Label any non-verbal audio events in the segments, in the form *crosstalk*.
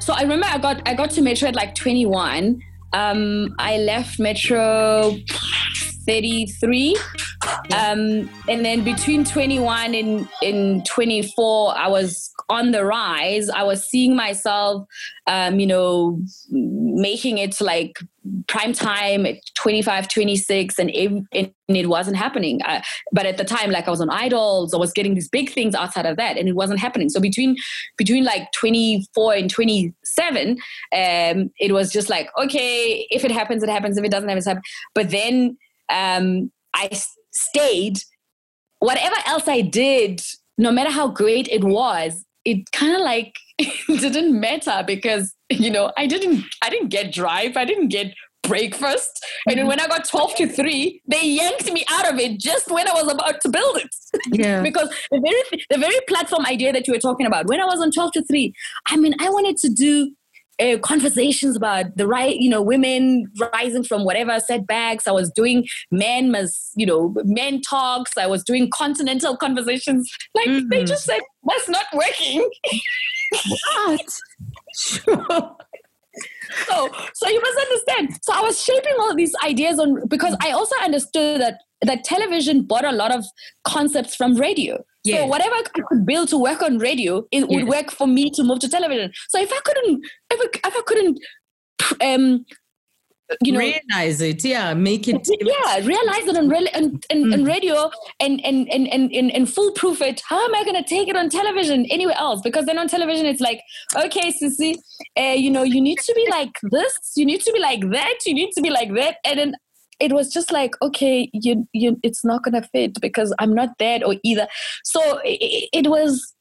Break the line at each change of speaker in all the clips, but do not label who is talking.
So I remember I got I got to Metro at like 21. Um, I left Metro 33. Um, and then between 21 and, and 24, I was on the rise. I was seeing myself, um, you know, making it like prime time at 25, 26, and, it, and it wasn't happening. Uh, but at the time, like I was on Idols, I was getting these big things outside of that, and it wasn't happening. So between between like 24 and 27, um, it was just like, okay, if it happens, it happens. If it doesn't happen, it happens. But then um, I stayed. Whatever else I did, no matter how great it was, it kind of like *laughs* didn't matter because *laughs* you know I didn't I didn't get drive, I didn't get breakfast, and then when I got twelve to three, they yanked me out of it just when I was about to build it. *laughs*
Yeah,
because the very the very platform idea that you were talking about when I was on twelve to three, I mean I wanted to do uh, conversations about the right, you know, women rising from whatever setbacks. I was doing men must, you know, men talks. I was doing continental conversations. Like mm. they just said, that's not working. *laughs*
what?
Sure. *laughs* So, so you must understand. So I was shaping all these ideas on because I also understood that that television bought a lot of concepts from radio. Yes. So whatever I could build to work on radio, it yes. would work for me to move to television. So if I couldn't, if I, if I couldn't, um, you know,
realize it, yeah, make it, *laughs*
yeah, realize it on, and, on, mm. on radio and and, and and and and foolproof it. How am I going to take it on television anywhere else? Because then on television, it's like, okay, Sissy, uh, you know, you need to be like this, you need to be like that, you need to be like that, and then it was just like okay you you it's not gonna fit because i'm not that or either so it, it was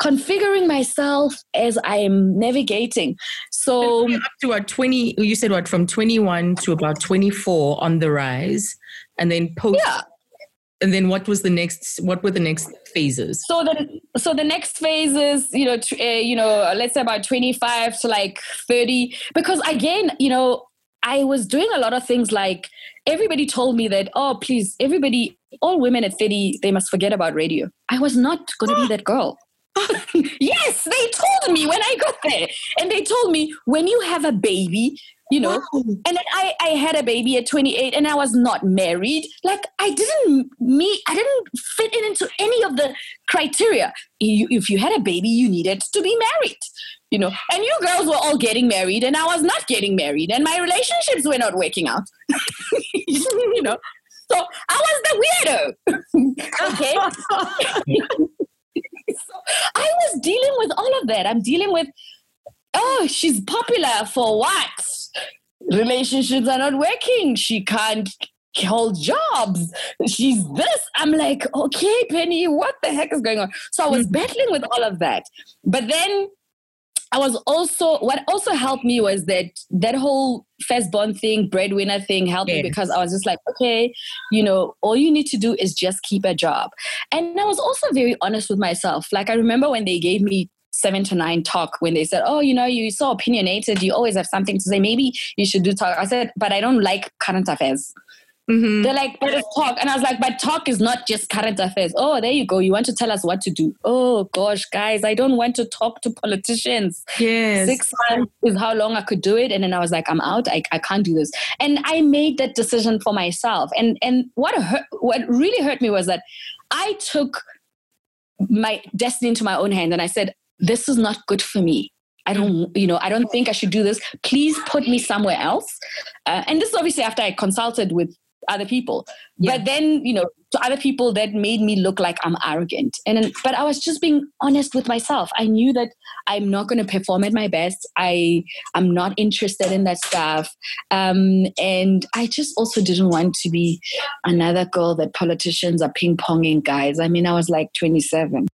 configuring myself as i'm navigating so
up to what 20 you said what from 21 to about 24 on the rise and then post yeah and then what was the next what were the next phases
so the so the next phases you know uh, you know let's say about 25 to like 30 because again you know I was doing a lot of things like everybody told me that, oh, please, everybody, all women at 30, they must forget about radio. I was not going to be that girl. *laughs* yes, they told me when I got there. And they told me when you have a baby, you know, wow. and I, I had a baby at 28 and I was not married. Like I didn't meet, I didn't fit in into any of the criteria. You, if you had a baby, you needed to be married you know and you girls were all getting married and i was not getting married and my relationships were not working out *laughs* you know so i was the weirdo *laughs* okay so i was dealing with all of that. I'm dealing with oh she's popular for what? Relationships are not working. She can't hold jobs. She's this. I'm like okay penny what the heck is going on? So i was mm. battling with all of that. But then I was also what also helped me was that that whole firstborn thing, breadwinner thing helped me because I was just like, okay, you know, all you need to do is just keep a job. And I was also very honest with myself. Like I remember when they gave me seven to nine talk when they said, Oh, you know, you're so opinionated, you always have something to say. Maybe you should do talk. I said, but I don't like current affairs. Mm-hmm. They're like, but it's talk. And I was like, but talk is not just current affairs. Oh, there you go. You want to tell us what to do. Oh, gosh, guys, I don't want to talk to politicians.
Yes.
Six months is how long I could do it. And then I was like, I'm out. I, I can't do this. And I made that decision for myself. And, and what, hurt, what really hurt me was that I took my destiny into my own hand and I said, this is not good for me. I don't, you know, I don't think I should do this. Please put me somewhere else. Uh, and this is obviously after I consulted with other people. Yeah. But then, you know, to other people that made me look like I'm arrogant. And but I was just being honest with myself. I knew that I'm not going to perform at my best. I I'm not interested in that stuff. Um, and I just also didn't want to be another girl that politicians are ping ponging guys. I mean, I was like 27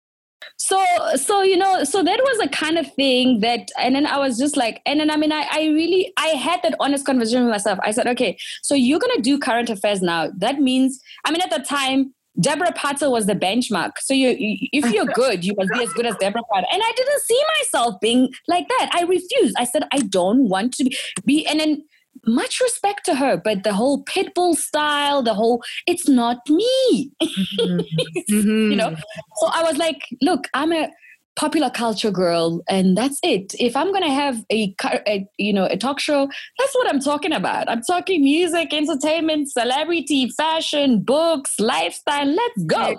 so so you know so that was a kind of thing that and then i was just like and then i mean i, I really i had that honest conversation with myself i said okay so you're going to do current affairs now that means i mean at the time Debora Patta was the benchmark. So you, if you're *laughs* good, you must be as good as Debora Patta. And I didn't see myself being like that. I refused. I said, I don't want to be. be and then much respect to her, but the whole pitbull style, the whole, it's not me. Mm-hmm. *laughs* you know? So I was like, look, I'm a, popular culture girl and that's it. If i'm going to have a, a, you know a talk show that's what i'm talking about. I'm talking music entertainment celebrity fashion books lifestyle. Let's go.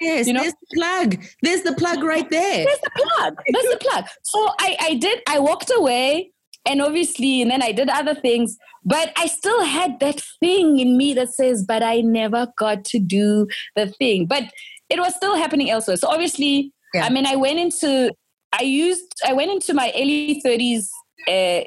Yes, *laughs* you know? There's the plug. There's the plug right there.
There's the plug. There's the plug. So i i did i walked away and obviously and then i did other things but i still had that thing in me that says but i never got to do the thing but it was still happening elsewhere so obviously yeah. I mean, I went into, I used, I went into my early 30s uh,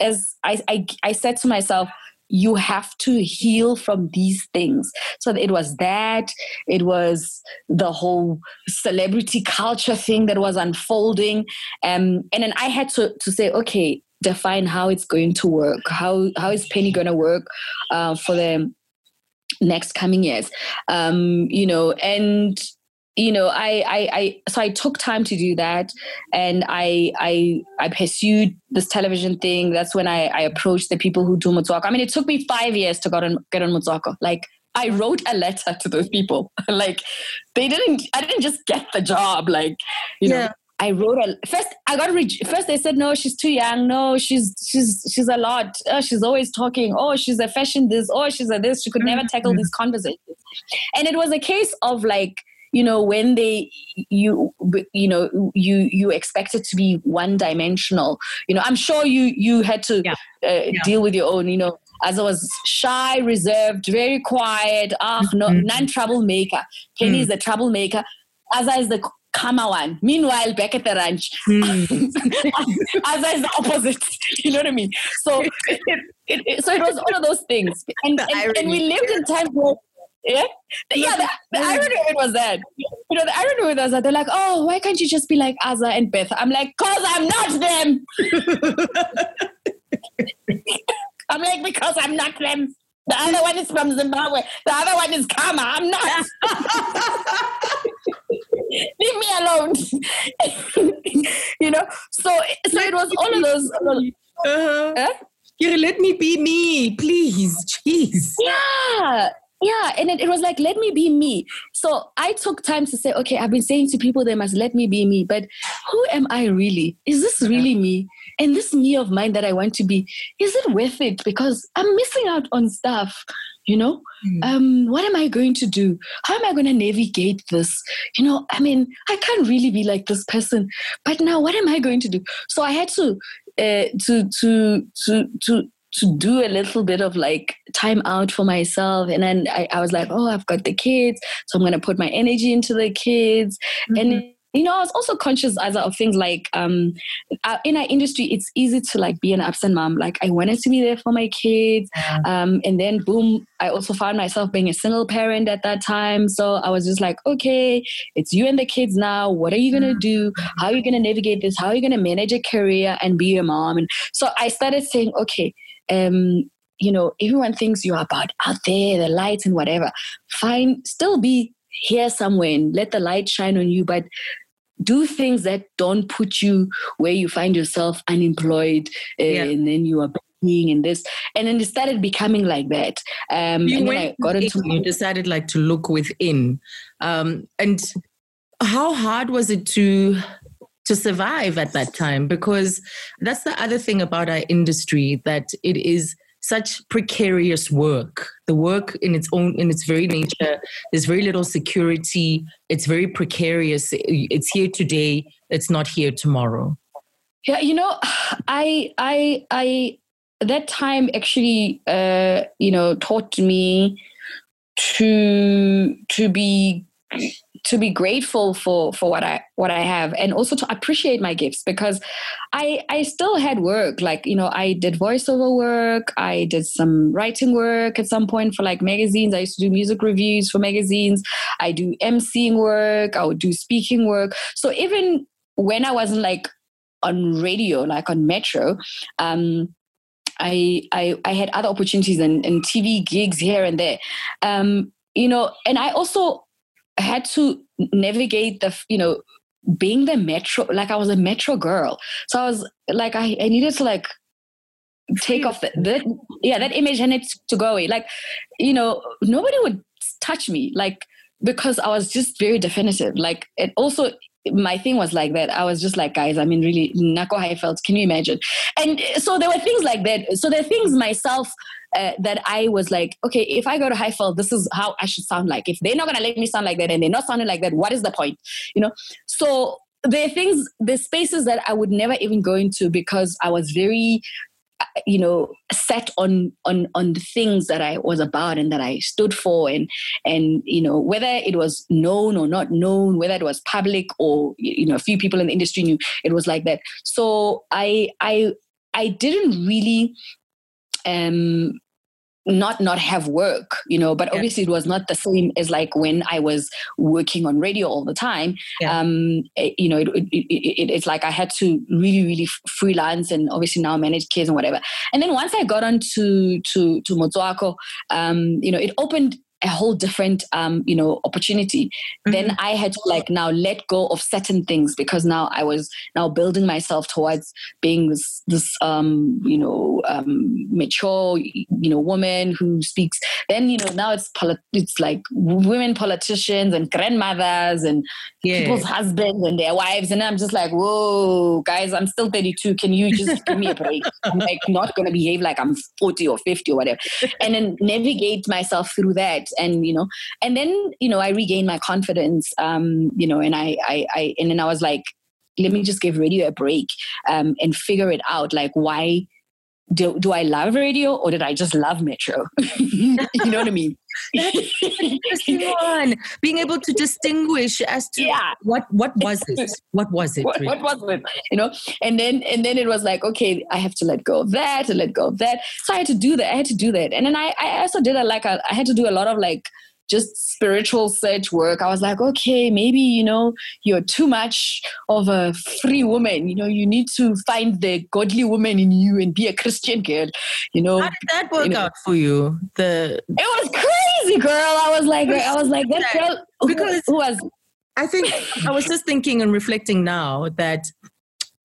as I, I, I said to myself, you have to heal from these things. So it was that, it was the whole celebrity culture thing that was unfolding. Um, and then I had to, to say, okay, define how it's going to work. How, how is Penny going to work uh, for the next coming years? Um, you know, and you know I, I i so i took time to do that and i i i pursued this television thing that's when i i approached the people who do motswako i mean it took me five years to get on get on motswako like i wrote a letter to those people *laughs* like they didn't i didn't just get the job like you yeah. know I wrote a first. I got re- first. They said no, she's too young. No, she's she's she's a lot. Oh, she's always talking. Oh, she's a fashion this. Oh, she's a this. She could never tackle mm-hmm. these conversations. And it was a case of like you know when they you you know you you expect it to be one dimensional you know i'm sure you you had to yeah. Uh, yeah. deal with your own you know as I was shy, reserved, very quiet, ah, no, mm-hmm. non troublemaker. Penny mm. is the troublemaker. Aza is the one. Meanwhile, back at the ranch, *laughs* mm. Is the opposite. You know what I mean? So, it, it, so it was all of those things, *laughs* and, and, and we lived in times where yeah, yeah. The, the irony of it was that you know the irony it was that they're like, oh, why can't you just be like Aza and Beth? I'm like, cause I'm not them. *laughs* I'm like because I'm not them. The other one is from Zimbabwe. The other one is Kama. I'm not. *laughs* Leave me alone. *laughs* you know. So so it was all of those.
Uh-huh. Huh? let me be me, please. Jeez.
Yeah yeah and it, it, was like let me be me. So i took time to say okay i've been saying to people they must let me be me but who am i really? Is this really me? And this me of mine that i want to be is it worth it? Because i'm missing out on stuff you know? Mm. um, what am i going to do? How am i going to navigate this? You know i mean i can't really be like this person but now what am i going to do? So i had to uh, to to to to to do a little bit of like time out for myself. And then I, I was like, oh, I've got the kids. So I'm going to put my energy into the kids. Mm-hmm. And you know, I was also conscious as of things like um, uh, in our industry, it's easy to like be an absent mom. Like I wanted to be there for my kids, um, and then boom, I also found myself being a single parent at that time. So I was just like, okay, it's you and the kids now. What are you gonna do? Mm-hmm. How are you gonna navigate this? How are you gonna manage a career and be a mom? And so I started saying, okay, um, you know, everyone thinks you're about out there, the lights and whatever. Fine, still be here somewhere and let the light shine on you, but do things that don't put you where you find yourself unemployed uh, yeah. and then you are being in this and then it started becoming like that um you and then I got into
you decided like to look within um and how hard was it to to survive at that time because that's the other thing about our industry that it is such precarious work. The work in its own in its very nature there's very little security. It's very precarious. It's here today. It's not here tomorrow.
Yeah you know i i i that time actually uh you know taught me to to be to be grateful for for what I what I have and also to appreciate my gifts because I I still had work. Like you know I did voiceover work. I did some writing work at some point for like magazines. I used to do music reviews for magazines. I do emceeing work. I would do speaking work. So even when I wasn't like on radio like on Metro um I, I, I had other opportunities and, and TV gigs here and there. Um, you know, and I also had to navigate the, you know, being the metro, like I was a metro girl. So I was like, I, I needed to like take off that, that yeah, that image and it to go away. Like, you know, nobody would touch me. Like, because I was just very definitive. Like it also my thing was like that. I was just like, guys, I mean, really, Nako Highveld, can you imagine? And so there were things like that. So there are things myself uh, that I was like, okay, if I go to Highveld, this is how I should sound like. If they're not going to let me sound like that and they're not sounding like that, what is the point? You know? So there are things, there's spaces that I would never even go into because I was very you know set on on on the things that i was about and that i stood for and and you know whether it was known or not known whether it was public or you know a few people in the industry knew it was like that. So i i i didn't really um not not have work you know but yeah. obviously it was not the same as like when i was working on radio all the time yeah. um it, eh, you know it, it, it, it's like i had to really really freelance and obviously now manage kids and whatever and then once i got on to to to motswako um you know it opened a whole different um, you know opportunity. Mm-hmm. then i had to like now let go of certain things because now i was now building myself towards being this this um, you know um, mature you know woman who speaks. Then you know now it's polit- it's like women politicians and grandmothers and yeah. people's husbands and their wives. And i'm just like whoa guys i'm still 32 can you just give me a break? I'm like not gonna behave like i'm 40 or 50 or whatever. And then navigate myself through that and you know and then you know i regained my confidence um you know and i i, I and then i was like let me just give radio a break um and figure it out like why do, do I love radio or did I just love Metro? *laughs* you know what I mean?
interesting one. Being able to distinguish as to yeah. what what was it? What was it?
What, really? what, was it? You know, and then and then it was like, okay, I have to let go of that and let go of that. So I had to do that. I had to do that, and then I I also did a like a, I had to do a lot of like just spiritual search work, I was like, okay, maybe, you know, you're too much of a free woman. You know, you need to find the godly woman in you and be a Christian girl. You know.
How did that work you know, out for you? The
It was crazy, girl. I was like, I was like, that girl because who, was
I think I was just thinking and reflecting now that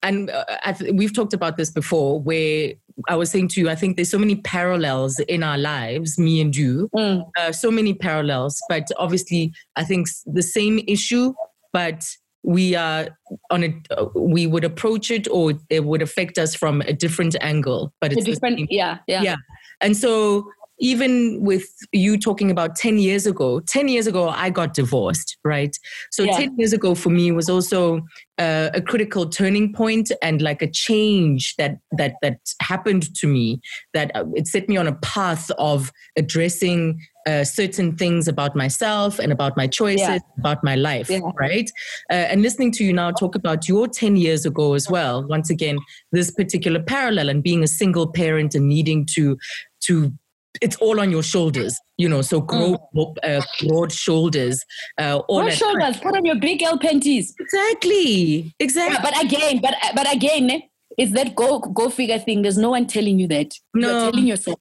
and uh, we've talked about this before where I was saying to you, I think there's so many parallels in our lives, me and you, mm. uh, so many parallels. But obviously, I think the same issue, but we are on a uh, we would approach it or it would affect us from a different angle. But it's
different, yeah, yeah,
yeah. And so even with you talking about 10 years ago 10 years ago i got divorced right so yeah. 10 years ago for me was also uh, a critical turning point and like a change that that that happened to me that uh, it set me on a path of addressing uh, certain things about myself and about my choices, yeah. about my life, yeah. right? Uh, and listening to you now talk about your 10 years ago as well, once again, this particular parallel and being a single parent and needing to to it's all on your shoulders, you know. So grow mm. uh, broad shoulders.
Uh, broad shoulders. Put on your big L panties.
Exactly. Exactly.
Yeah, but again, but but again, eh, it's that go go figure thing. There's no one telling you that. No. You're telling yourself.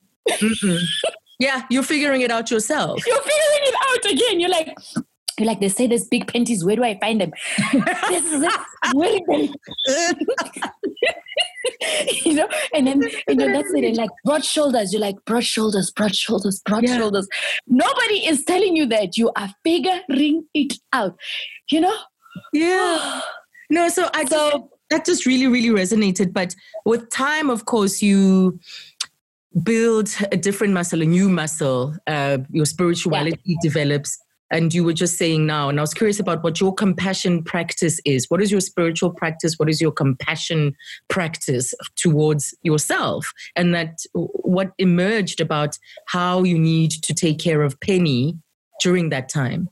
yeah, you're figuring it out yourself.
You're figuring it out again. You're like, you're like, they say there's big panties. Where do I find them? *laughs* this is it. Where *laughs* *laughs* you know, and then you know that's it. And like broad shoulders, you're like broad shoulders, broad shoulders, broad yeah. shoulders. Nobody is telling you that you are figuring it out. You know?
Yeah. *gasps* no, so I so just, that just really, really resonated. But with time, of course, you build a different muscle, a new muscle. Uh, your spirituality yeah. develops and you were just saying now and i was curious about what your compassion practice is. What is your spiritual practice? What is your compassion practice towards yourself? And that what emerged about how you need to take care of penny during that time?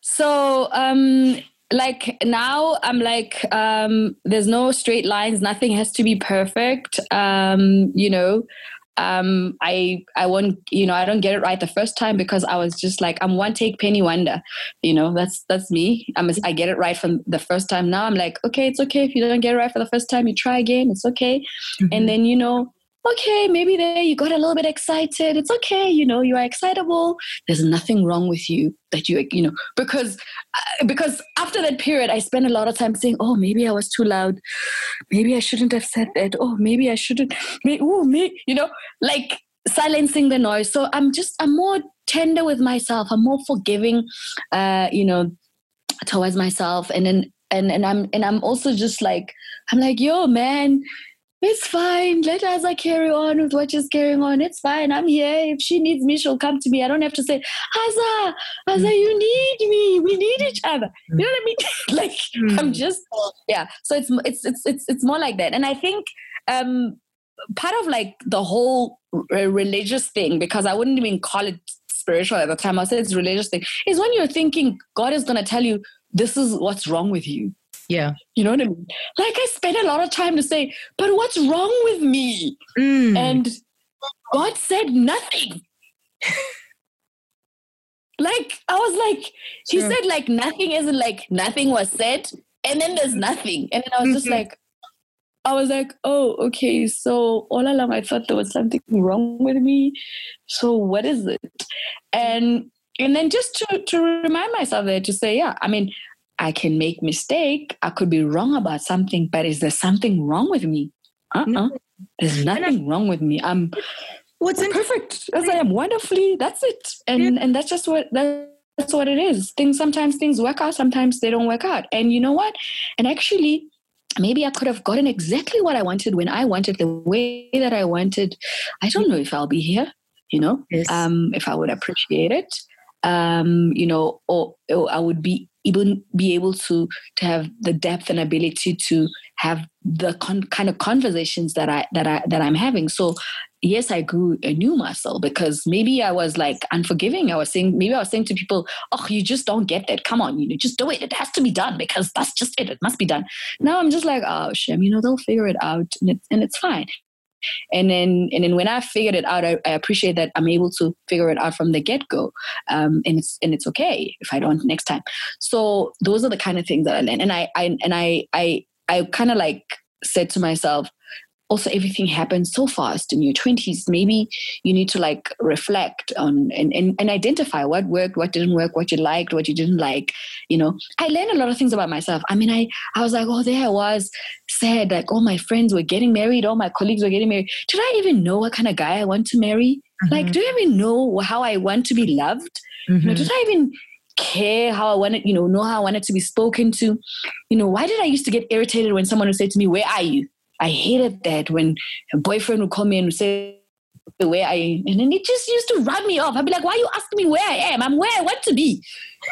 So um like now i'm like um there's no straight lines. Nothing has to be perfect. Um you know um, I I won't you know I don't get it right the first time because I was just like I'm one take penny wonder, you know that's that's me. I'm a, I get it right from the first time. Now I'm like okay it's okay if you don't get it right for the first time you try again it's okay, mm-hmm. and then you know okay, maybe there you got a little bit excited. It's okay, you know, you are excitable. There's nothing wrong with you that you, you know, because uh, because after that period, I spent a lot of time saying, oh, maybe I was too loud. Maybe I shouldn't have said that. Oh, maybe I shouldn't. Maybe, oh, me, you know, like silencing the noise. So I'm just, I'm more tender with myself. I'm more forgiving. Uh, you know, towards myself and then and and i'm and i'm also just like i'm like yo man it's fine. Let Asa carry on with what she's carrying on. It's fine. I'm here. If she needs me, she'll come to me. I don't have to say, Asa, Asa, you need me. We need each other. You know what I mean? *laughs* like mm. I'm just yeah. So it's it's it's it's it's more like that. And I think um part of like the whole religious thing, because I wouldn't even call it spiritual at the time. I said it's religious thing. Is when you're thinking God is gonna tell you this is what's wrong with you.
Yeah.
You know what I mean? Like I spent a lot of time to say, but what's wrong with me? Mm. And God said nothing. *laughs* like I was like, he said like nothing isn't like nothing was said, and then there's nothing. And then I was mm-hmm. just like, I was like, oh, okay. So all along I thought there was something wrong with me. So what is it? And and then just to, to remind myself there to say, yeah, I mean, I can make mistake. I could be wrong about something, but is there something wrong with me? Uh-uh. No. There's nothing wrong with me. I'm what's perfect as I am wonderfully. That's it. And yeah. and that's just what that's what it is. Things sometimes things work out, sometimes they don't work out. And you know what? And actually, maybe I could have gotten exactly what I wanted when I wanted the way that I wanted. I don't know if I'll be here, you know, yes. um, if I would appreciate it um, you know, or, or I would be even be able to to have the depth and ability to have the con- kind of conversations that I that I that I'm having. So yes, I grew a new muscle because maybe I was like unforgiving. I was saying maybe I was saying to people, "Oh, you just don't get that. Come on, you know, just do it. It has to be done because that's just it. It must be done." Now I'm just like, "Oh, shame. You know, they'll figure it out, and it's and it's fine." And then and then when I figured it out, I, I appreciate that I'm able to figure it out from the get go, um, and it's and it's okay if I don't next time. So those are the kind of things that I learned, and I, I and I I I kind of like said to myself, also everything happens so fast in your 20s maybe you need to like reflect on and, and, and identify what worked what didn't work what you liked what you didn't like you know i learned a lot of things about myself i mean i i was like oh there i was sad like all my friends were getting married all my colleagues were getting married did i even know what kind of guy i want to marry mm-hmm. like do I even know how i want to be loved mm-hmm. you know, did i even care how I wanted, you know, know how I wanted to be spoken to. You know, why did I used to get irritated when someone would say to me, Where are you? I hated that when a boyfriend would call me and say the way I and then it just used to rub me off. I'd be like, why are you asking me where I am? I'm where I want to be.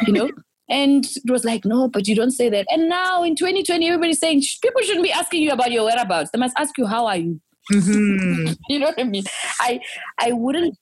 You know? *laughs* and it was like, no, but you don't say that. And now in 2020, everybody's saying people shouldn't be asking you about your whereabouts. They must ask you how are you. Mm-hmm. *laughs* you know what I mean? I I wouldn't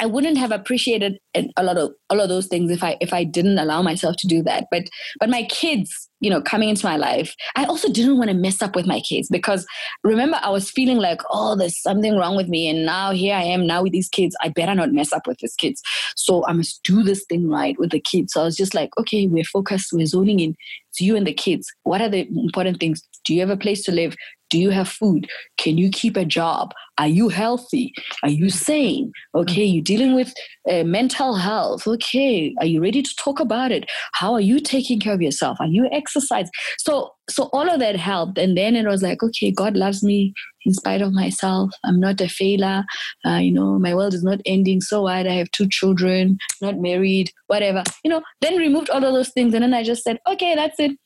I wouldn't have appreciated a lot of all of those things if I if I didn't allow myself to do that. But but my kids, you know, coming into my life, I also didn't want to mess up with my kids because remember I was feeling like, oh, there's something wrong with me, and now here I am now with these kids. I better not mess up with these kids. So I must do this thing right with the kids. So I was just like, okay, we're focused, we're zoning in. It's you and the kids. What are the important things? Do you have a place to live? Do you have food? Can you keep a job? Are you healthy? Are you sane? Okay, you're dealing with uh, mental health. Okay, are you ready to talk about it? How are you taking care of yourself? Are you exercise? So, so all of that helped, and then it was like, okay, God loves me in spite of myself. I'm not a failure. Uh, you know, my world is not ending. So what? I have two children, not married, whatever. You know, then removed all of those things, and then I just said, okay, that's it.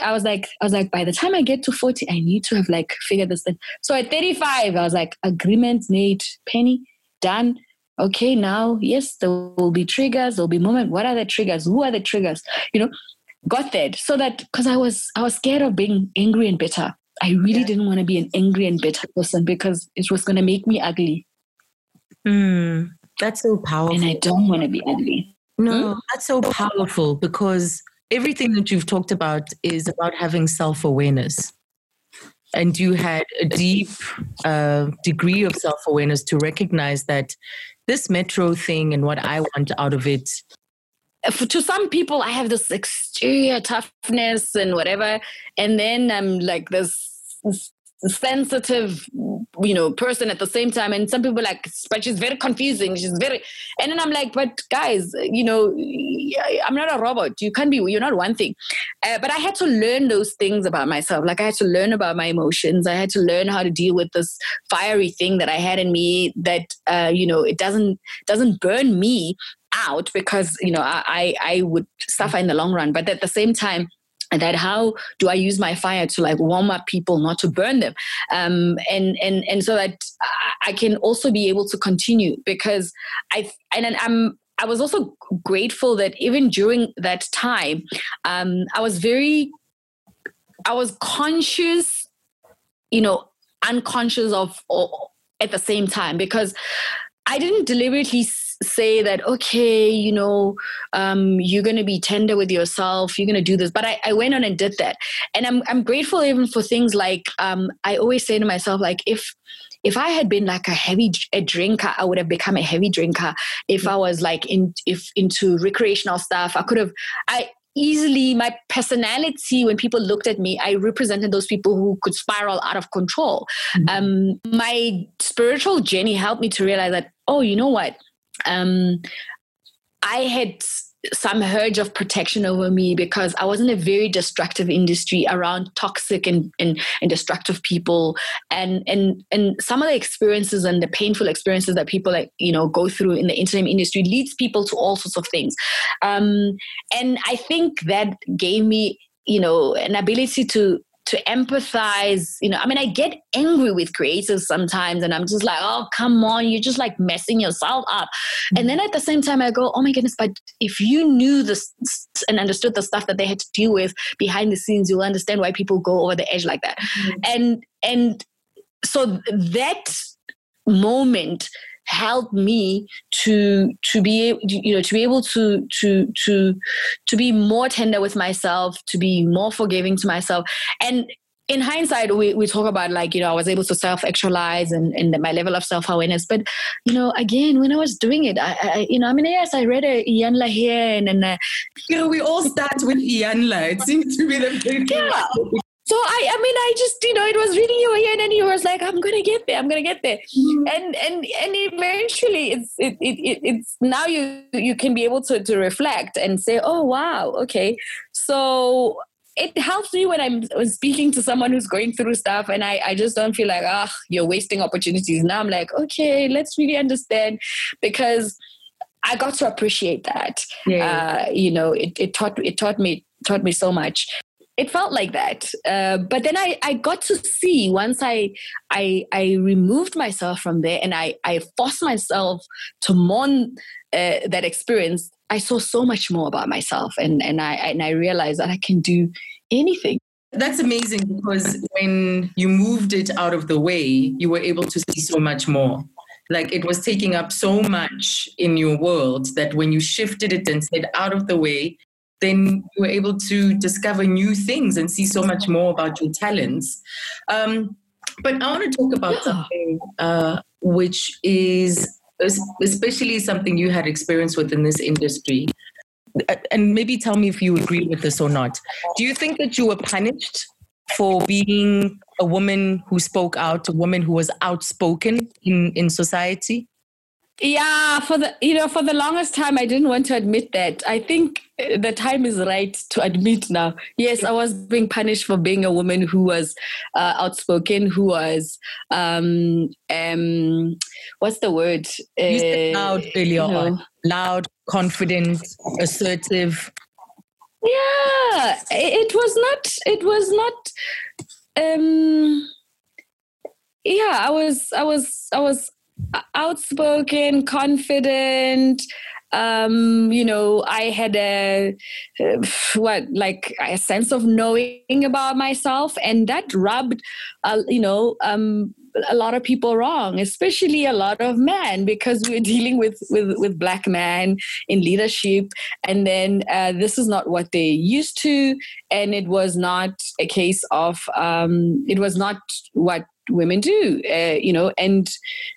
I was like, I was like, by the time I get to 40, I need to have like figured this thing. So at 35, I was like, agreements made, penny, done. Okay, now, yes, there will be triggers, there'll be moment. What are the triggers? Who are the triggers? You know, got that. So that because I was I was scared of being angry and bitter. I really yeah. didn't want to be an angry and bitter person because it was gonna make me ugly.
Mm, that's so powerful.
And I don't want to be ugly.
No, hmm? that's so powerful because everything that you've talked about is about having self awareness. And you had a deep uh, degree of self awareness to recognize that this metro thing and what I want out of it.
For, to some people, I have this exterior toughness and whatever. And then I'm like this, sensitive you know person at the same time. And some people like but she's very confusing. She's very and then i'm like but guys you know i'm not a robot. You can't be you're not one thing. Uh, but i had to learn those things about myself. Like i had to learn about my emotions. I had to learn how to deal with this fiery thing that i had in me that uh, you know it doesn't doesn't burn me out because you know I I would suffer in the long run. But at the same time, that how do I use my fire to like warm up people, not to burn them, um, and and and so that I can also be able to continue because I and I'm I was also grateful that even during that time, um, I was very, I was conscious, you know, unconscious of, at the same time because I didn't deliberately say that okay you know um, you're going to be tender with yourself you're going to do this but I, I, went on and did that and i'm, I'm grateful even for things like um, i always say to myself like if if I had been like a heavy a drinker, I would have become a heavy drinker. If I was like in if into recreational stuff, I could have I easily my personality when people looked at me i represented those people who could spiral out of control mm-hmm. um, my spiritual journey helped me to realize that oh you know what um, I had some urge of protection over me because I was in a very destructive industry around toxic and, and, and destructive people. And and and some of the experiences and the painful experiences that people like you know go through in the entertainment industry leads people to all sorts of things. Um, and I think that gave me you know an ability to to empathize you know i mean i get angry with creators sometimes and i'm just like oh come on you're just like messing yourself up mm-hmm. and then at the same time i go oh my goodness but if you knew this and understood the stuff that they had to deal with behind the scenes you'll understand why people go over the edge like that mm-hmm. and and so that moment helped me to to be you know to be able to to to to be more tender with myself to be more forgiving to myself and in hindsight, we, we talk about like, you know, I was able to self actualize and, and my level of self awareness. But, you know, again, when I was doing it, I, I you know, I mean, yes, I read a Iyanla here and, and uh,
you know, we all start with Iyanla. It seems to be the
yeah so I, I mean, I just, you know, it was reading you and then he was like, "I'm gonna get there. I'm gonna get there," mm-hmm. and and and eventually, it's it, it, it's now you you can be able to to reflect and say, "Oh wow, okay." So it helps me when I'm speaking to someone who's going through stuff, and I I just don't feel like, ah, oh, you're wasting opportunities. Now I'm like, okay, let's really understand because. I got to appreciate that. Yeah. Uh, you know, it, it taught it taught me taught me so much it felt like that. Uh, but then I, I got to see once I, I, I removed myself from there and I, I forced myself to mourn uh, that experience. I saw so much more about myself and, and I, and I realized that I can do anything.
That's amazing because when you moved it out of the way, you were able to see so much more. Like it was taking up so much in your world that when you shifted it and said out of the way, then you were able to discover new things and see so much more about your talents. Um, but I want to talk about something uh, which is especially something you had experience with in this industry. And maybe tell me if you agree with this or not. Do you think that you were punished for being a woman who spoke out, a woman who was outspoken in, in society?
Yeah, for the you know for the longest time I didn't want to admit that. I think the time is right to admit now. Yes, I was being punished for being a woman who was uh, outspoken, who was um um what's the word?
You said uh, loud earlier you know. on. Loud, confident, assertive.
Yeah, it was not. It was not. Um, yeah, I was. I was. I was outspoken, confident. Um, you know, I had a what like a sense of knowing about myself, and that rubbed, uh, you know, um, a lot of people wrong, especially a lot of men, because we're *laughs* dealing with with with black men in leadership, and then uh, this is not what they used to, and it was not a case of um, it was not what women do uh, you know and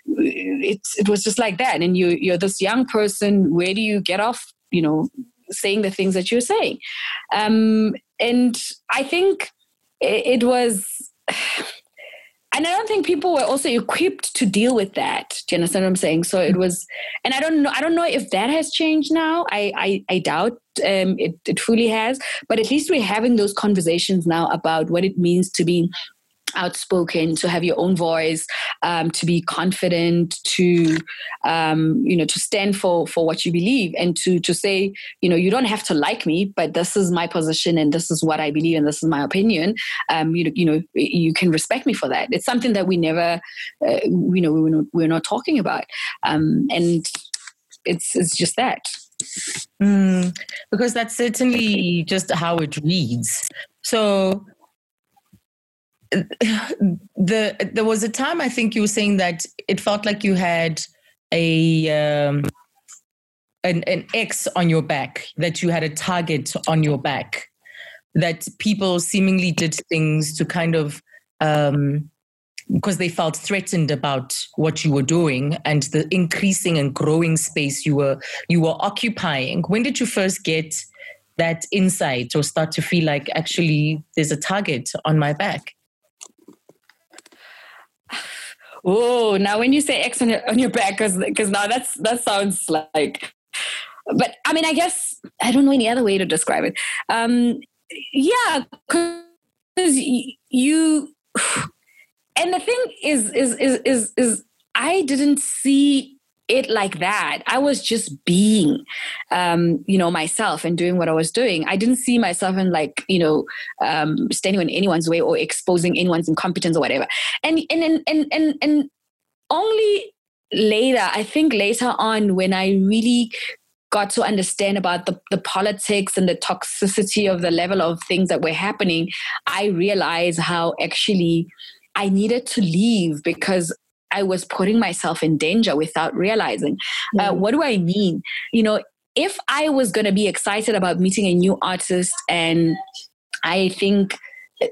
it, it was just like that and you you're this young person where do you get off you know saying the things that you're saying um, and i think it, was *sighs* and I don't think people were also equipped to deal with that. Do you understand what I'm saying? So it was, and I don't know. I don't know if that has changed now. I I, I doubt um, it. It fully has. But at least we're having those conversations now about what it means to be outspoken to have your own voice um, to be confident to um, you know to stand for for what you believe and to to say you know you don't have to like me but this is my position and this is what i believe and this is my opinion. Um, you, you know you can respect me for that. It's something that we never uh, you know we're not, we're not talking about. Um, and it's it's just that.
Mm, because that's certainly just how it reads. So *sighs* the there was a time I think you were saying that it felt like you had a um, an an X on your back, that you had a target on your back, that people seemingly did things to kind of um, because they felt threatened about what you were doing and the increasing and growing space you were you were occupying. When did you first get that insight or start to feel like actually there's a target on my back?
Oh, now when you say X on your on your back, because now that's that sounds like. But I mean, I guess I don't know any other way to describe it. Um, yeah, because you. *sighs* And the thing is, is, is, is, is I didn't see it like that. I was just being, um, you know, myself and doing what I was doing. I didn't see myself in like, you know, um, standing in anyone's way or exposing anyone's incompetence or whatever. And and and and and only later, I think later on, when I really got to understand about the, the politics and the toxicity of the level of things that were happening, I realized how actually I needed to leave because I was putting myself in danger without realizing. Mm. Uh, what do I mean? You know, if I was going to be excited about meeting a new artist and I think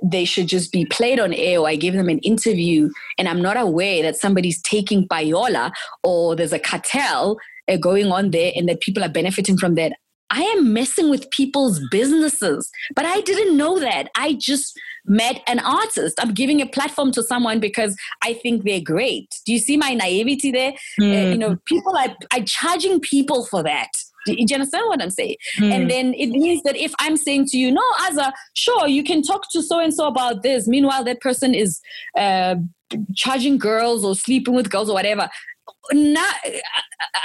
they should just be played on air or I give them an interview and I'm not aware that somebody's taking payola or there's a cartel uh, going on there and that people are benefiting from that, I am messing with people's businesses. But I didn't know that. I just met an artist. I'm giving a platform to someone because I think they're great. Do you see my naivety there? Mm. Uh, you know, people are, are charging people for that. Do you understand what I'm saying? Mm. And then it means that if I'm saying to you, no, Aza, sure, you can talk to so and so about this. Meanwhile, that person is uh, charging girls or sleeping with girls or whatever not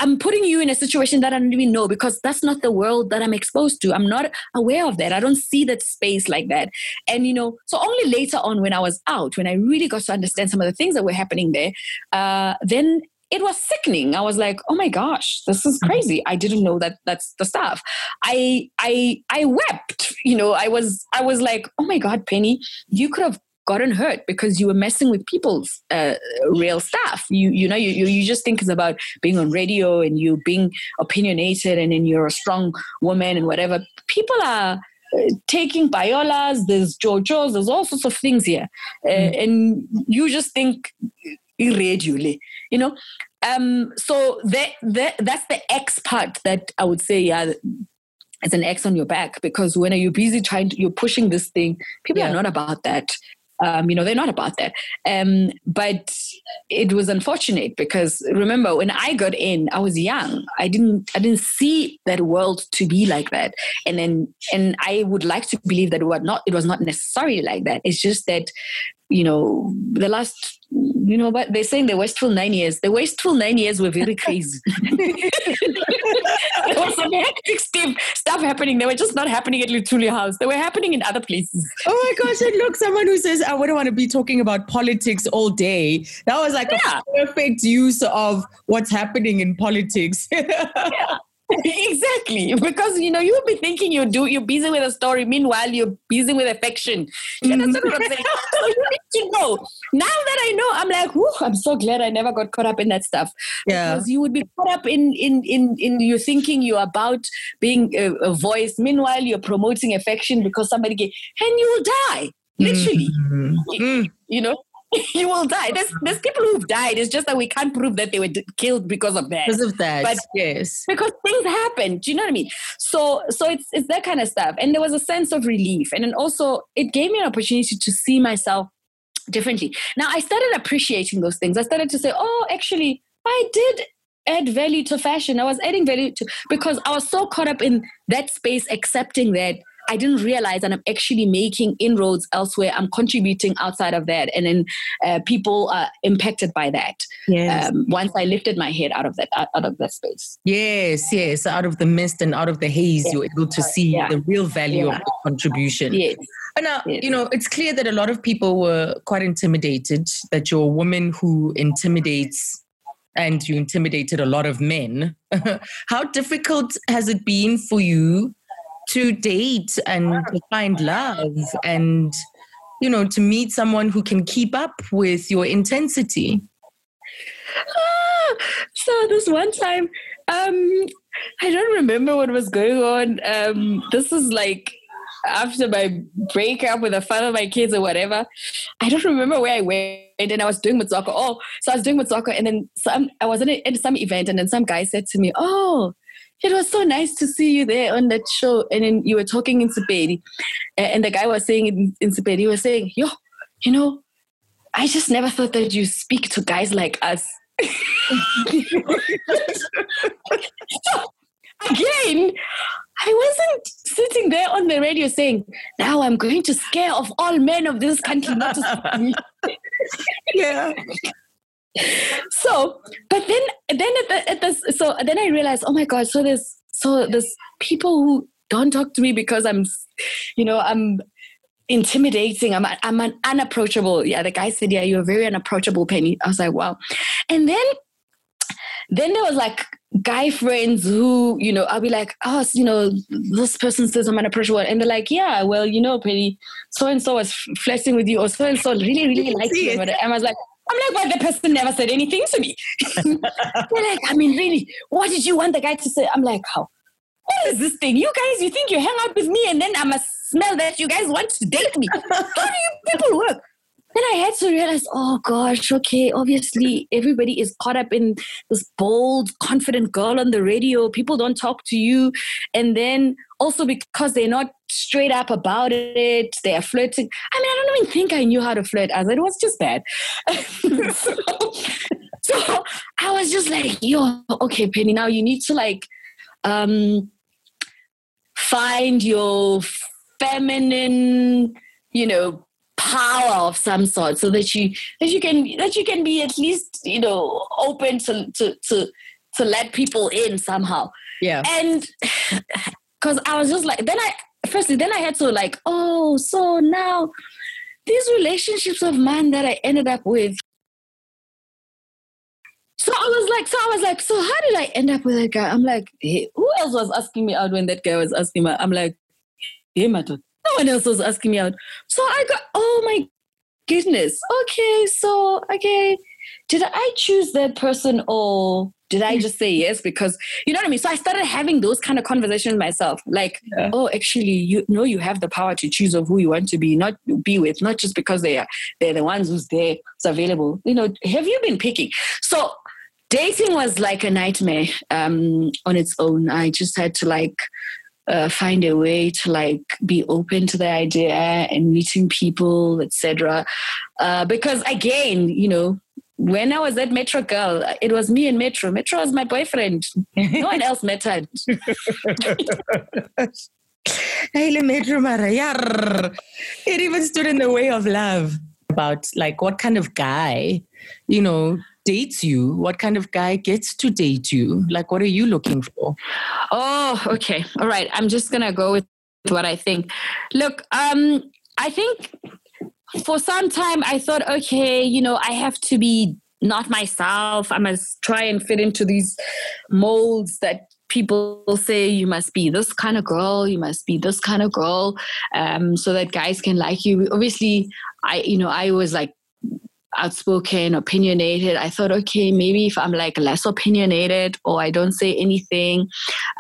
i'm putting you in a situation that i don't even know because that's not the world that i'm exposed to. I'm not aware of that. I don't see that space like that. And you know so only later on when i was out when i really got to understand some of the things that were happening there uh, then it was sickening. I was like oh my gosh this is crazy. I didn't know that that's the stuff. I i i wept you know. I was i was like oh my god penny you could have gotten hurt because you were messing with people's uh, real stuff. You you know you, you you just think it's about being on radio and you being opinionated and then you're a strong woman and whatever. People are uh, taking payolas. There's jojos. There's all sorts of things here, uh, mm. and you just think irregularly, you know. Um, so that, that that's the X part that I would say, yeah, it's an X on your back because when are you're busy trying to, you're pushing this thing, people yeah. are not about that. Um, you know, they're not about that. Um, but it was unfortunate because remember when I got in, I was young. I didn't I didn't see that world to be like that. And then and I would like to believe that it was not it was not necessarily like that. It's just that, you know, the last you know what? They're saying the wasteful nine years. The wasteful nine years were very crazy. *laughs* There was some hectic stuff, stuff happening. They were just not happening at Luthuli House. They were happening in other places.
Oh my gosh and look someone who says i wouldn't want to be talking about politics all day. That was like yeah. a perfect use of what's happening in politics. *laughs*
Yeah *laughs* exactly. Because you know you'll be thinking you do you're busy with a story meanwhile you're busy with affection. You understand what i'm saying. *laughs* So you need to know now that i know i'm like Whew, i'm so glad i never got caught up in that stuff.
Yeah.
Because you would be caught up in in in in you thinking you're about being a, a voice. Meanwhile you're promoting affection because somebody gave and you will die. Literally. Mm-hmm. you, you know *laughs* you will die. There's there's people who've died. It's just that we can't prove that they were d- killed because of that.
Because of that, but yes.
Because things happen. Do you know what I mean? So so it's it's that kind of stuff. And there was a sense of relief, and then also it gave me an opportunity to see myself differently. Now I started appreciating those things. I started to say, oh, actually, I did add value to fashion. I was adding value to because I was so caught up in that space, accepting that I didn't realize that I'm actually making inroads elsewhere. I'm contributing outside of that, and then uh, people are impacted by that. Yes. Um, once I lifted my head out of that out of that space.
Yes, yes. Out of the mist and out of the haze, yeah. you're able to see yeah. the real value yeah. of the contribution.
Yes.
And now, yes. you know, it's clear that a lot of people were quite intimidated that you're a woman who intimidates and you intimidated a lot of men. *laughs* How difficult has it been for you to date and to find love and, you know, to meet someone who can keep up with your intensity?
Ah, so this one time, um, I don't remember what was going on. Um, this was like after my breakup with the father of my kids or whatever. I don't remember where I went and I was doing with soccer. Oh, so I was doing with soccer and then some I was in, a, in some event and then some guy said to me, Oh, it was so nice to see you there on that show. And then you were talking in Sepedi. And the guy was saying in, Sepedi, he was saying, Yo, you know, I just never thought that you speak to guys like us. *laughs* again, I wasn't sitting there on the radio saying, now I'm going to scare off all men of this country not to speak me. *laughs*
yeah. *laughs*
So, but then, then at the, at the, so then I realized, oh my God, so there's, so there's people who don't talk to me because I'm, you know, I'm intimidating. I'm, I'm an unapproachable. Yeah. The guy said, yeah, you're very unapproachable, Penny. I was like, wow. And then, then there was like guy friends who, you know, I'll be like, oh, you know, this person says I'm unapproachable. And they're like, yeah, well, you know, Penny, so and so was flirting with you, or so and so really, really likes you. And I was like, I'm like, well, the person never said anything to me. *laughs* they're like, I mean, really, what did you want the guy to say? I'm like, how? What is this thing? You guys, you think you hang out with me and then I must smell that you guys want to date me. How do you people work? then I had to realize, oh gosh, okay, obviously everybody is caught up in this bold, confident girl on the radio. People don't talk to you. And then also because they're not straight up about it, they are flirting. I mean, I don't even think I knew how to flirt as it was just bad. *laughs* so, so I was just like, yo, okay, Penny, now you need to like um find your feminine, you know, power of some sort so that you that you can that you can be at least you know open to to to to let people in somehow
yeah
and because i was just like then i firstly then i had to like oh so now these relationships of mine that i ended up with so I was like, so I was like, so how did I end up with that guy? I'm like, hey, who else was asking me out when that guy was asking me? I'm like, hey, Matot, no one else was asking me out. So I got, oh my goodness. Okay, so, okay. Did I choose that person or did I just say yes? Because you know what I mean? So I started having those kind of conversations myself. Like, yeah. oh, actually, you know you have the power to choose of who you want to be, not be with, not just because they are they're the ones who's there, it's available. You know, have you been picking? So dating was like a nightmare um, on its own. I just had to like uh, find a way to like be open to the idea and meeting people, etc. Uh, because again, you know, when I was at Metro Girl, it was me and Metro. Metro was my boyfriend. No one else mattered. *laughs*
Metro Mara, It even stood in the way of love about like what kind of guy, you know, dates you? What kind of guy gets to date you? Like, what are you looking for?
Oh, okay. All right. I'm just going to go with what I think. Look, um, I think for some time I thought, okay, you know, I have to be not myself. I must try and fit into these molds that people say you must be this kind of girl you must be this kind of girl um, so that guys can like you obviously i you know i was like outspoken, opinionated. I thought, okay, maybe if I'm like less opinionated or I don't say anything,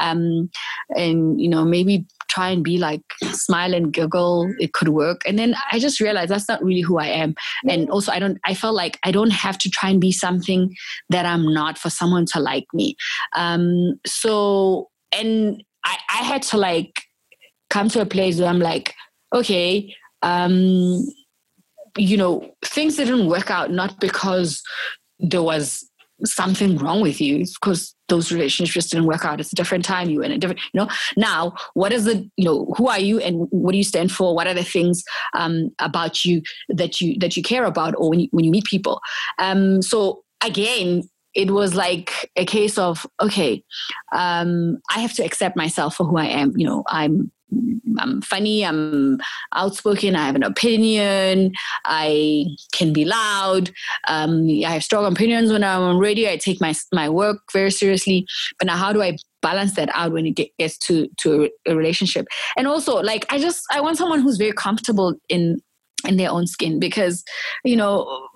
um, and you know, maybe try and be like smile and giggle, it could work. And then I just realized that's not really who I am. And also, I don't. I felt like I don't have to try and be something that I'm not for someone to like me. Um, so, and I, I had to like come to a place where I'm like, okay. Um, you know, things didn't work out not because there was something wrong with you because those relationships just didn't work out. It's a different time. You in a different, you know. Now, what is the, you know, who are you and what do you stand for? What are the things um, about you that you that you care about, or when you, when you meet people? Um, so again, it was like a case of okay, um, I have to accept myself for who I am. You know, I'm I'm funny, I'm outspoken, I have an opinion, I can be loud, um, I have strong opinions when I'm on radio, I take my, my work very seriously. But now, how do I balance that out when it gets to, to a relationship? And also, like, I just, I want someone who's very comfortable in in their own skin because you know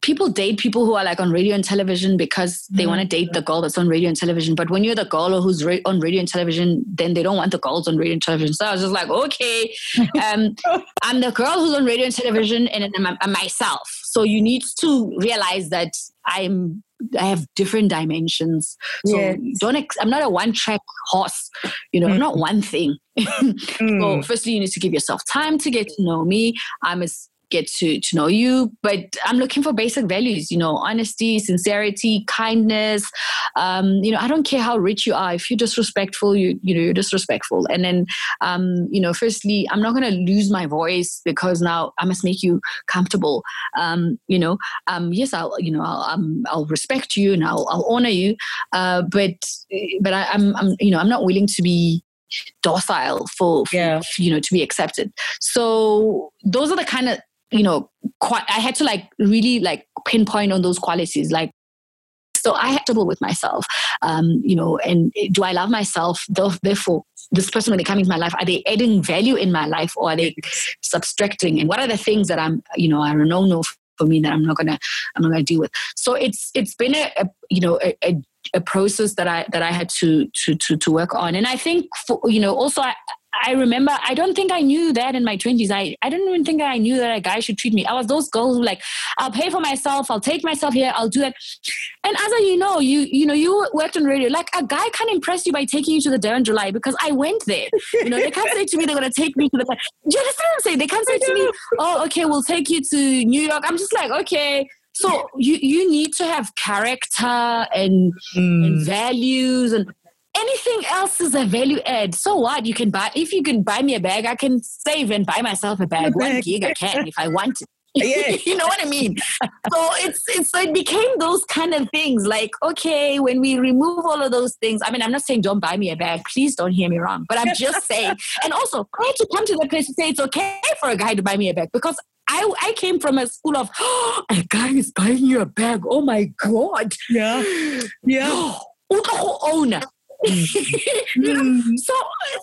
people date people who are like on radio and television because they mm-hmm. want to date the girl that's on radio and television. But when you're the girl who's ra- on radio and television, then they don't want the girls on radio and television. So I was just like, okay, *laughs* um, I'm the girl who's on radio and television, and I'm, I'm myself. So you need to realize that I'm I have different dimensions. So yes. don't ex- I'm not a one track horse, you know, mm. not one thing. *laughs* mm. So firstly you need to give yourself time to get to know me. I'm as get to, to know you. But I'm looking for basic values, you know, honesty, sincerity, kindness. Um, you know, I don't care how rich you are. If you're disrespectful, you you know, you're disrespectful. And then um, you know, firstly, I'm not gonna lose my voice because now I must make you comfortable. Um, you know, um, yes, I'll you know, I'll um, I'll respect you and I'll I'll honor you. Uh, but but I, I'm I'm you know, I'm not willing to be docile for, for yeah. you know to be accepted so those are the kind of you know, quite, I had to like really like pinpoint on those qualities. Like, so I had trouble with myself, um, you know, and do I love myself? Therefore, this person when they come into my life, are they adding value in my life or are they subtracting? And what are the things that I'm, you know, are a no-no for me that I'm not gonna, I'm not gonna deal with. So it's it's been a, a you know a, a, a process that I that I had to to to to work on, and I think for, you know also I, I remember, I don't think I knew that in my 20s. I, I didn't even think I knew that a guy should treat me. I was those girls who like, I'll pay for myself, I'll take myself here, I'll do that. And as I, you know, you you know, you worked on radio. Like a guy can't impress you by taking you to the Durban July because I went there. You know, they can't say to me they're gonna take me to the. Do you understand what I'm saying? They can't say to me, "Oh, okay, we'll take you to New York." I'm just like, okay. So you you need to have character and, mm. and values and anything else is a value add. So what? You can buy if you can buy me a bag, I can save and buy myself a bag. A One gig I can if I want to. *laughs* Yeah. you know what I mean? so it's it's so it became those kind of things. Like, okay, when we remove all of those things, I mean, I'm not saying don't buy me a bag. Please don't hear me wrong. But I'm just *laughs* saying, and also I had to come to the place to say it's okay for a guy to buy me a bag because I, I came from a school of oh, *gasps* a guy is buying you a bag. Oh my god.
Yeah. *gasps* Yeah.
owner. *laughs* you know? Mm. So,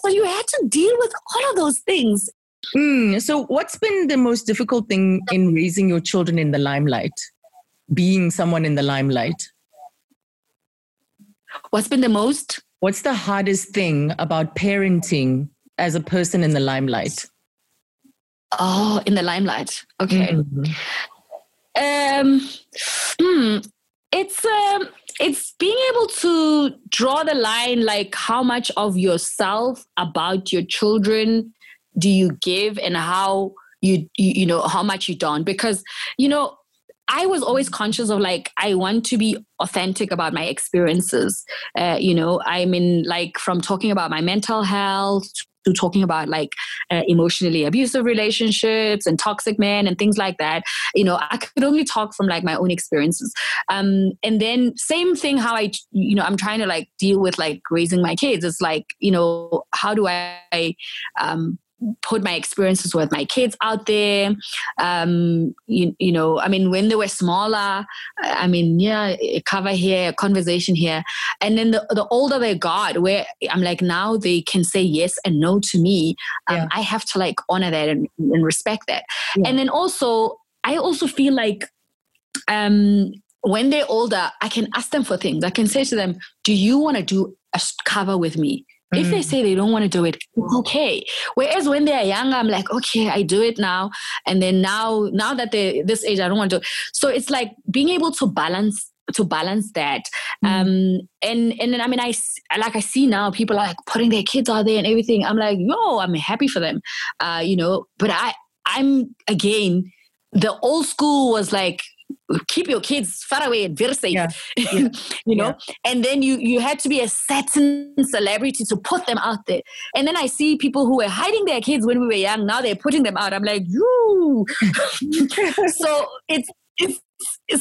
so you had to deal with all of those things.
Mm. So, what's been the most difficult thing in raising your children in the limelight? Being someone in the limelight?
What's been the most?
What's the hardest thing about parenting as a person in the limelight?
Oh, in the limelight. Okay. Mm-hmm. Um, hmm, it's um, it's being able to draw the line like how much of yourself about your children do you give and how you, you know how much you don't because you know I was always conscious of like I want to be authentic about my experiences. Uh, you know, I mean, like from talking about my mental health to talking about like uh, emotionally abusive relationships and toxic men and things like that you know i could only talk from like my own experiences. Um, and then same thing how i you know i'm trying to like deal with like raising my kids. It's like you know how do i um, put my experiences with my kids out there. Um, you, you know, I mean, when they were smaller, I mean, yeah, cover here, conversation here. And then the, the older they got, where I'm like, now they can say yes and no to me. Um, yeah. I have to like honor that and, and respect that. Yeah. And then also, I also feel like um, when they're older, I can ask them for things. I can say to them, do you want to do a cover with me? If they mm. say they don't want to do it, it's okay. Whereas when they're young, I'm like, okay, I do it now. And then now, now that they're this age, I don't want to. So it's like being able to balance to balance that mm. um and and then i mean i like i see now people are like putting their kids out there and everything i'm like yo i'm happy for them uh you know but i i'm again the old school was like keep your kids far away and very safe
Yeah. *laughs*
you know? And then you you had to be a certain celebrity to put them out there. And then i see people who were hiding their kids when we were young now they're putting them out. I'm like you. *laughs* So it's it's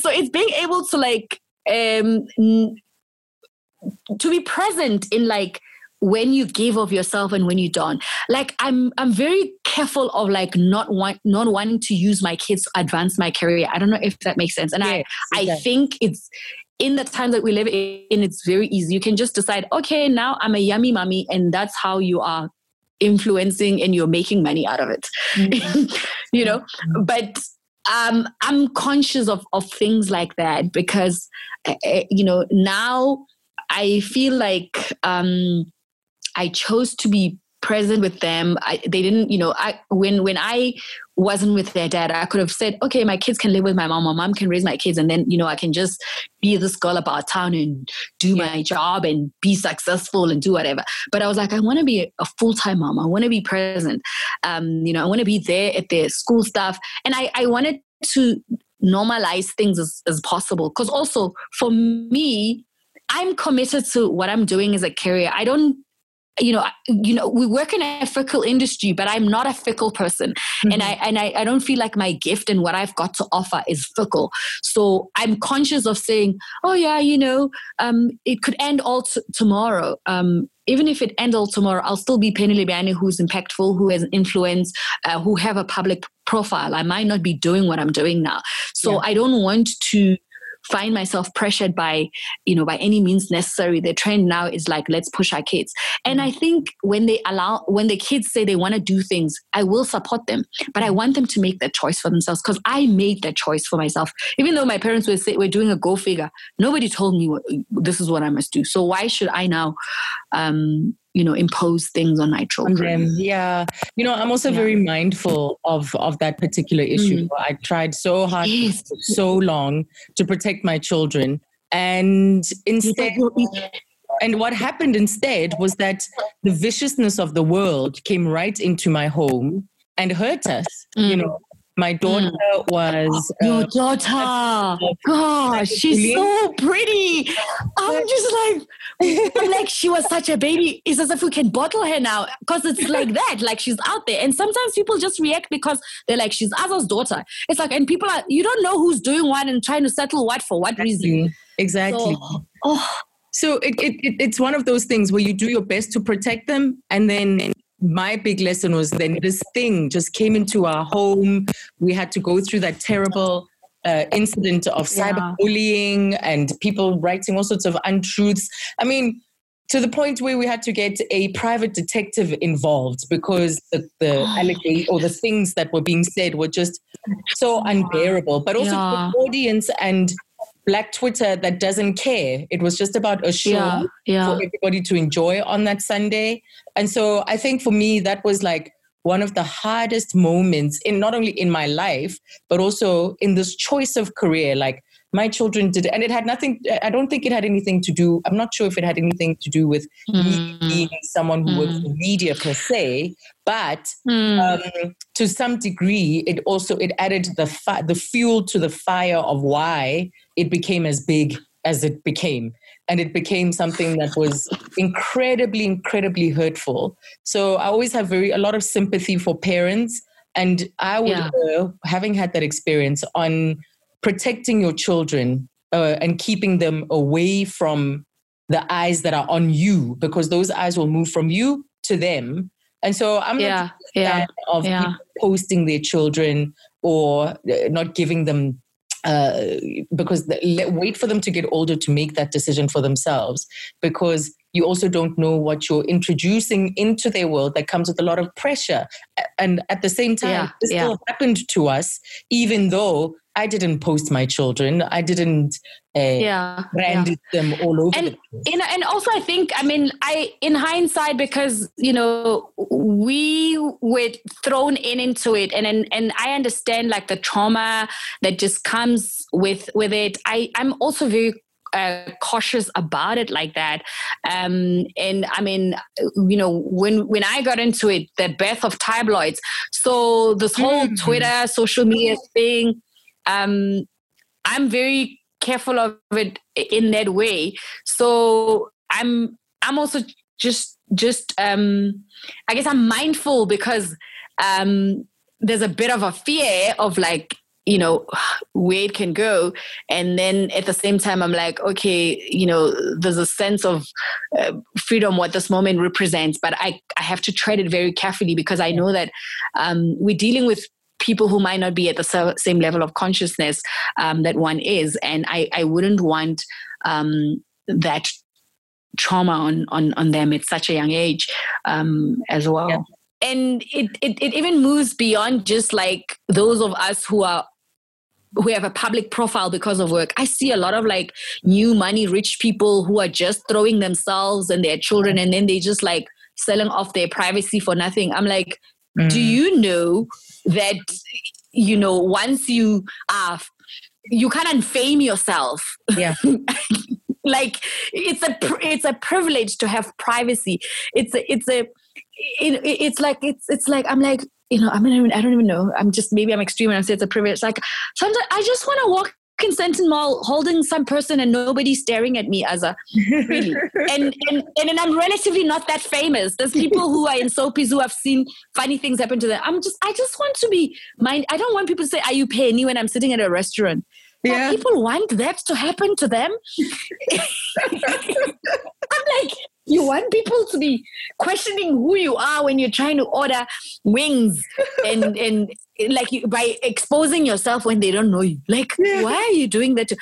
so it's being able to like um n- to be present in like when you give of yourself and when you don't. Like i'm i'm very careful of like not want not wanting to use my kids to advance my career. I don't know if that makes sense. And
Yes,
i i think it's in the time that we live in it's very easy. You can just decide okay now i'm a yummy mommy and that's how you are influencing and you're making money out of it. *laughs* You know? But um i'm conscious of of things like that because uh, you know now i feel like um i chose to be present with them. I, they didn't you know i when when i wasn't with their dad i could have said okay my kids can live with my mom my mom can raise my kids and then you know i can just be this girl about town and do my job and be successful and do whatever. But i was like i want to be a, a full-time mom. I want to be present. Um you know i want to be there at their school stuff. And i i wanted to normalize things as, as possible. Because also for me i'm committed to what i'm doing as a career. I don't you know, you know, we work in a fickle industry, but I'm not a fickle person, and I and I, I don't feel like my gift and what I've got to offer is fickle. So I'm conscious of saying, oh yeah, you know, um, it could end all t- tomorrow. Um, even if it ends all tomorrow, I'll still be Penny Lebyane, who's impactful, who has influence, uh, who have a public profile. I might not be doing what I'm doing now, so
Yeah.
I don't want to find myself pressured by you know by any means necessary. The trend now is like let's push our kids. And i think when they allow when the kids say they want to do things i will support them but i want them to make that choice for themselves because i made that choice for myself. Even though my parents were say we're doing a go figure nobody told me what, this is what i must do. So why should i now um you know impose things on my children
them. Yeah. You know, I'm also
Yeah.
very mindful of of that particular issue. I tried so hard
yes
for so long to protect my children. And instead and what happened instead was that the viciousness of the world came right into my home and hurt us. You
Mm.
know, my daughter was
Your
uh,
daughter, gosh, she's so pretty. I'm just like, I'm like, she was such a baby. It's as if we can bottle her now because it's like *laughs* that, like she's out there. And sometimes people just react because they're like, she's Aza's daughter. It's like, and people are, you don't know who's doing what and trying to settle what for what reason.
exactly.
So, oh,
So it, it it's one of those things where you do your best to protect them, and then my big lesson was then this thing just came into our home. We had to go through that terrible uh, incident of
Yeah.
cyberbullying and people writing all sorts of untruths. I mean, to the point where we had to get a private detective involved because the, the *gasps* allegation or the things that were being said were just so unbearable. But also
Yeah.
the audience and Black Twitter that doesn't care. It was just about a show
yeah, yeah.
for everybody to enjoy on that Sunday. And so I think for me, that was like one of the hardest moments in not only in my life, but also in this choice of career. Like my children did, and it had nothing, I don't think it had anything to do, I'm not sure if it had anything to do with me
Mm.
being someone who works in media per se, but
Mm.
um, to some degree, it also it added the fi- the fuel to the fire of why it became as big as it became, and it became something that was incredibly, incredibly hurtful. So I always have very a lot of sympathy for parents, and I would,
Yeah.
uh, having had that experience on protecting your children uh, and keeping them away from the eyes that are on you, because those eyes will move from you to them. And so I'm not
yeah, yeah,
of
yeah.
people posting their children or uh, not giving them uh, because the, let, wait for them to get older to make that decision for themselves because you also don't know what you're introducing into their world that comes with a lot of pressure and at the same time
Yeah,
this
yeah.
still happened to us even though i didn't post my children i didn't uh,
yeah, yeah.
branded them all over
And- you and also I think, I mean, I in hindsight because you know we were thrown in into it, and and, and I understand like the trauma that just comes with with it. I I'm also very uh, cautious about it like that. Um, and I mean, you know, when when I got into it, the birth of tabloids. So this whole
Mm.
Twitter, social media thing. Um, I'm very careful of it in that way. So I'm I'm also just just um I guess I'm mindful because um there's a bit of a fear of like you know where it can go and then at the same time i'm like okay you know there's a sense of uh, freedom what this moment represents but i i have to tread it very carefully because i know that um, we're dealing with people who might not be at the same level of consciousness um, that one is and i i wouldn't want um, that trauma on on on them at such a young age um, as well yeah and it, it, it even moves beyond just like those of us who are who have a public profile because of work. I see a lot of like new money rich people who are just throwing themselves and their children and then they just like selling off their privacy for nothing. I'm like, mm. do you know that you know once you are you can't unfame yourself.
Yeah. *laughs*
like it's a it's a privilege to have privacy. It's a it's a it, it's like it's it's like I'm like you know, I mean, I don't even know. I'm just maybe I'm extreme and I say it's a privilege. Like sometimes I just want to walk in Sandton Mall holding some person and nobody staring at me as a really. *laughs* and, and and I'm relatively not that famous. There's people who are in soapies who have seen funny things happen to them. I'm just I just want to be mind. I don't want people to say, "Are you penny?" when I'm sitting at a restaurant. Yeah. people want that to happen to them. *laughs* I'm like, you want people to be questioning who you are when you're trying to order wings *laughs* and and like you, by exposing yourself when they don't know you. Like, yeah. why are you doing that to,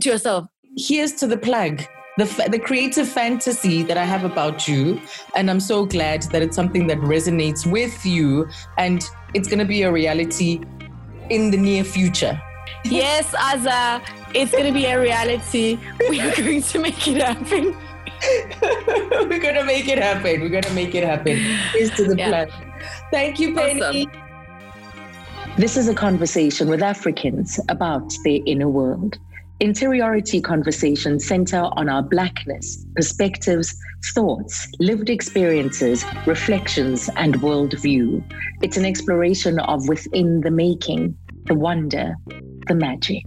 to yourself?
Here's to the plug. The, the creative fantasy that I have about you. And I'm so glad that it's something that resonates with you and it's going to be a reality in the near future.
Yes, Aza, it's going to be a reality. We are going to make it happen. *laughs* *laughs*
We're gonna make it happen. We're gonna make it happen. Here's to the yeah. plan. Thank you, Penny. Awesome. This is a conversation with Africans about their inner world. Interiority conversations center on our blackness, perspectives, thoughts, lived experiences, reflections, and worldview. It's an exploration of within the making, the wonder, the magic.